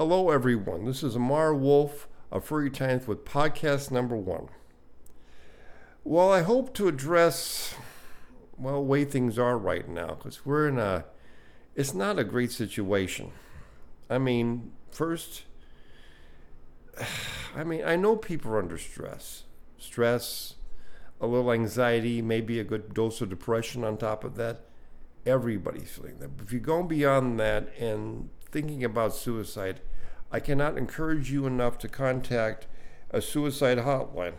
Hello, everyone. This is Amar Wolf of Furry Times with podcast number one. Well, I hope to address, well, way things are right now because we're in a, it's not a great situation. I mean, first, I mean, I know people are under stress. Stress, a little anxiety, maybe a good dose of depression on top of that. Everybody's feeling that. But If you're going beyond that and thinking about suicide, I cannot encourage you enough to contact a suicide hotline.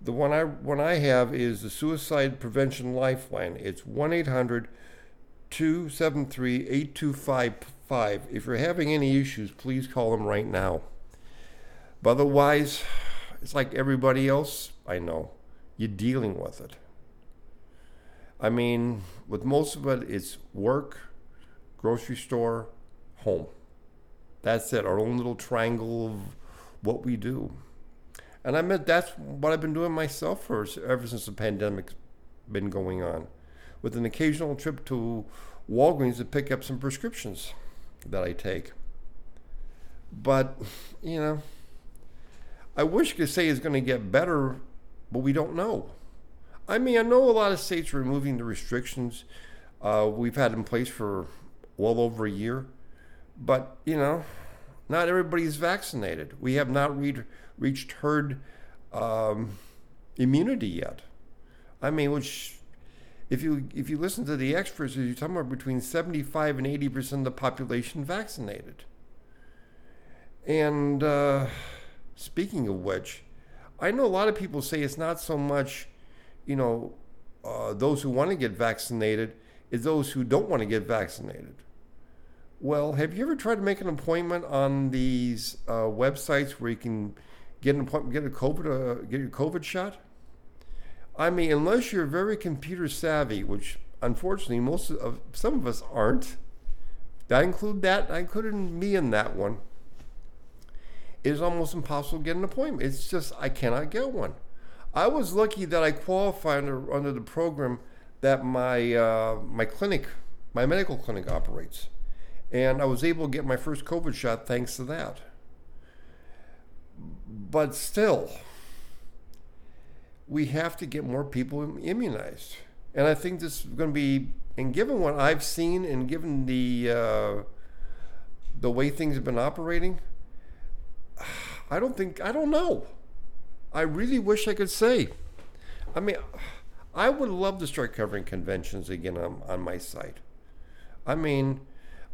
The one I one I have is the Suicide Prevention Lifeline. It's 1-800-273-8255. If you're having any issues, please call them right now. But otherwise, it's like everybody else I know. You're dealing with it. I mean, with most of it, it's work, grocery store, home. That's it, our own little triangle of what we do. And I meant that's what I've been doing myself for ever since the pandemic's been going on, with an occasional trip to Walgreens to pick up some prescriptions that I take. But, you know, I wish I could say it's going to get better, but we don't know. I mean, I know a lot of states are removing the restrictions uh, we've had in place for well over a year, but, you know, not everybody's vaccinated. We have not re- reached herd um, immunity yet. I mean, which, if you if you listen to the experts, you're talking about between 75 and 80 percent of the population vaccinated. And uh, speaking of which, I know a lot of people say it's not so much, you know, uh, those who want to get vaccinated, it's those who don't want to get vaccinated. Well, have you ever tried to make an appointment on these uh, websites where you can get an appointment, get a COVID, uh, get your COVID shot? I mean, unless you're very computer savvy, which unfortunately most of some of us aren't. I include that. I included me in that one. It is almost impossible to get an appointment. It's just I cannot get one. I was lucky that I qualified under, under the program that my uh, my clinic, my medical clinic operates. And I was able to get my first COVID shot thanks to that. But still, we have to get more people immunized. And I think this is going to be, and given what I've seen and given the, uh, the way things have been operating, I don't think, I don't know. I really wish I could say. I mean, I would love to start covering conventions again on, on my site. I mean,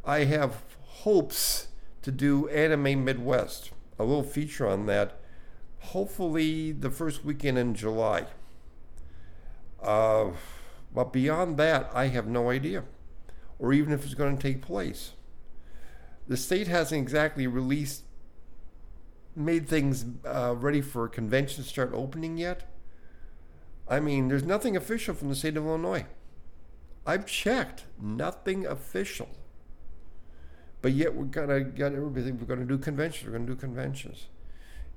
I have hopes to do Anime Midwest, a little feature on that, hopefully the first weekend in July. Uh, but beyond that, I have no idea, or even if it's going to take place. The state hasn't exactly released, made things uh, ready for conventions to start opening yet. I mean, there's nothing official from the state of Illinois. I've checked, nothing official. But yet we're gonna get everybody. We're gonna do conventions. We're gonna do conventions.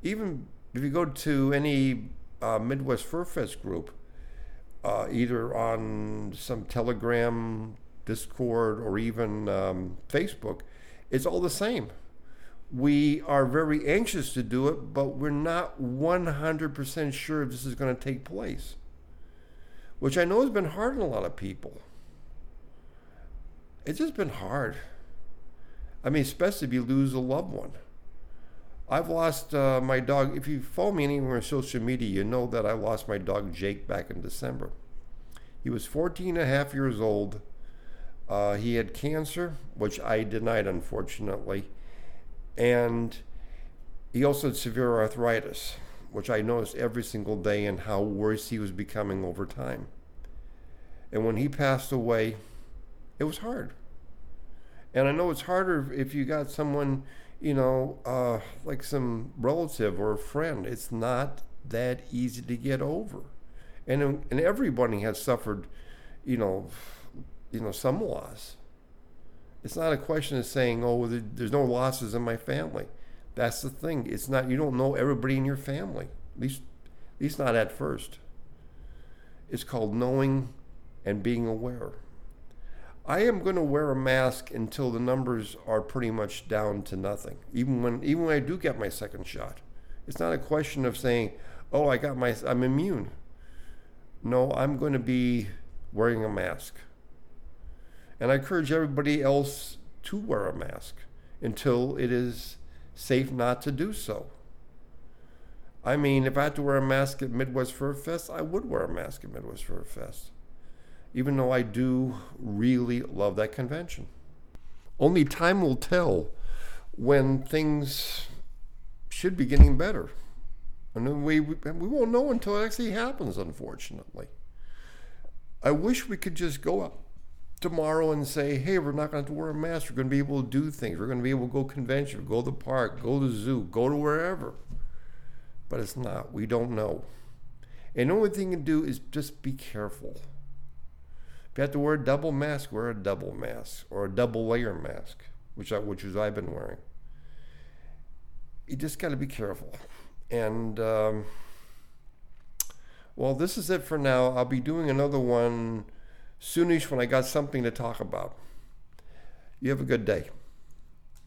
Even if you go to any uh, Midwest Fur Fest group, uh, either on some Telegram, Discord, or even um, Facebook, it's all the same. We are very anxious to do it, but we're not 100% sure if this is going to take place, which I know has been hard on a lot of people. It's just been hard. I mean, especially if you lose a loved one. I've lost uh, my dog. If you follow me anywhere on social media, you know that I lost my dog Jake back in December. He was 14 and a half years old. Uh, he had cancer, which I denied, unfortunately. And he also had severe arthritis, which I noticed every single day and how worse he was becoming over time. And when he passed away, it was hard. And I know it's harder if you got someone, you know, uh, like some relative or a friend. It's not that easy to get over. And, and everybody has suffered, you know, you know, some loss. It's not a question of saying, oh, there's no losses in my family. That's the thing. It's not, you don't know everybody in your family, at least, at least not at first. It's called knowing and being aware. I am going to wear a mask until the numbers are pretty much down to nothing. Even when even when I do get my second shot, it's not a question of saying, "Oh, I got my I'm immune." No, I'm going to be wearing a mask. And I encourage everybody else to wear a mask until it is safe not to do so. I mean, if I had to wear a mask at Midwest Fur Fest, I would wear a mask at Midwest Fur Fest, even though I do really love that convention. Only time will tell when things should be getting better. And we, we won't know until it actually happens, unfortunately. I wish we could just go up tomorrow and say, hey, we're not going to have to wear a mask. We're going to be able to do things. We're going to be able to go convention, go to the park, go to the zoo, go to wherever. But it's not. We don't know. And the only thing you can do is just be careful. If you have to wear a double mask, wear a double mask or a double layer mask, which I, which is I've been wearing. You just got to be careful. And um, well, this is it for now. I'll be doing another one soonish when I got something to talk about. You have a good day.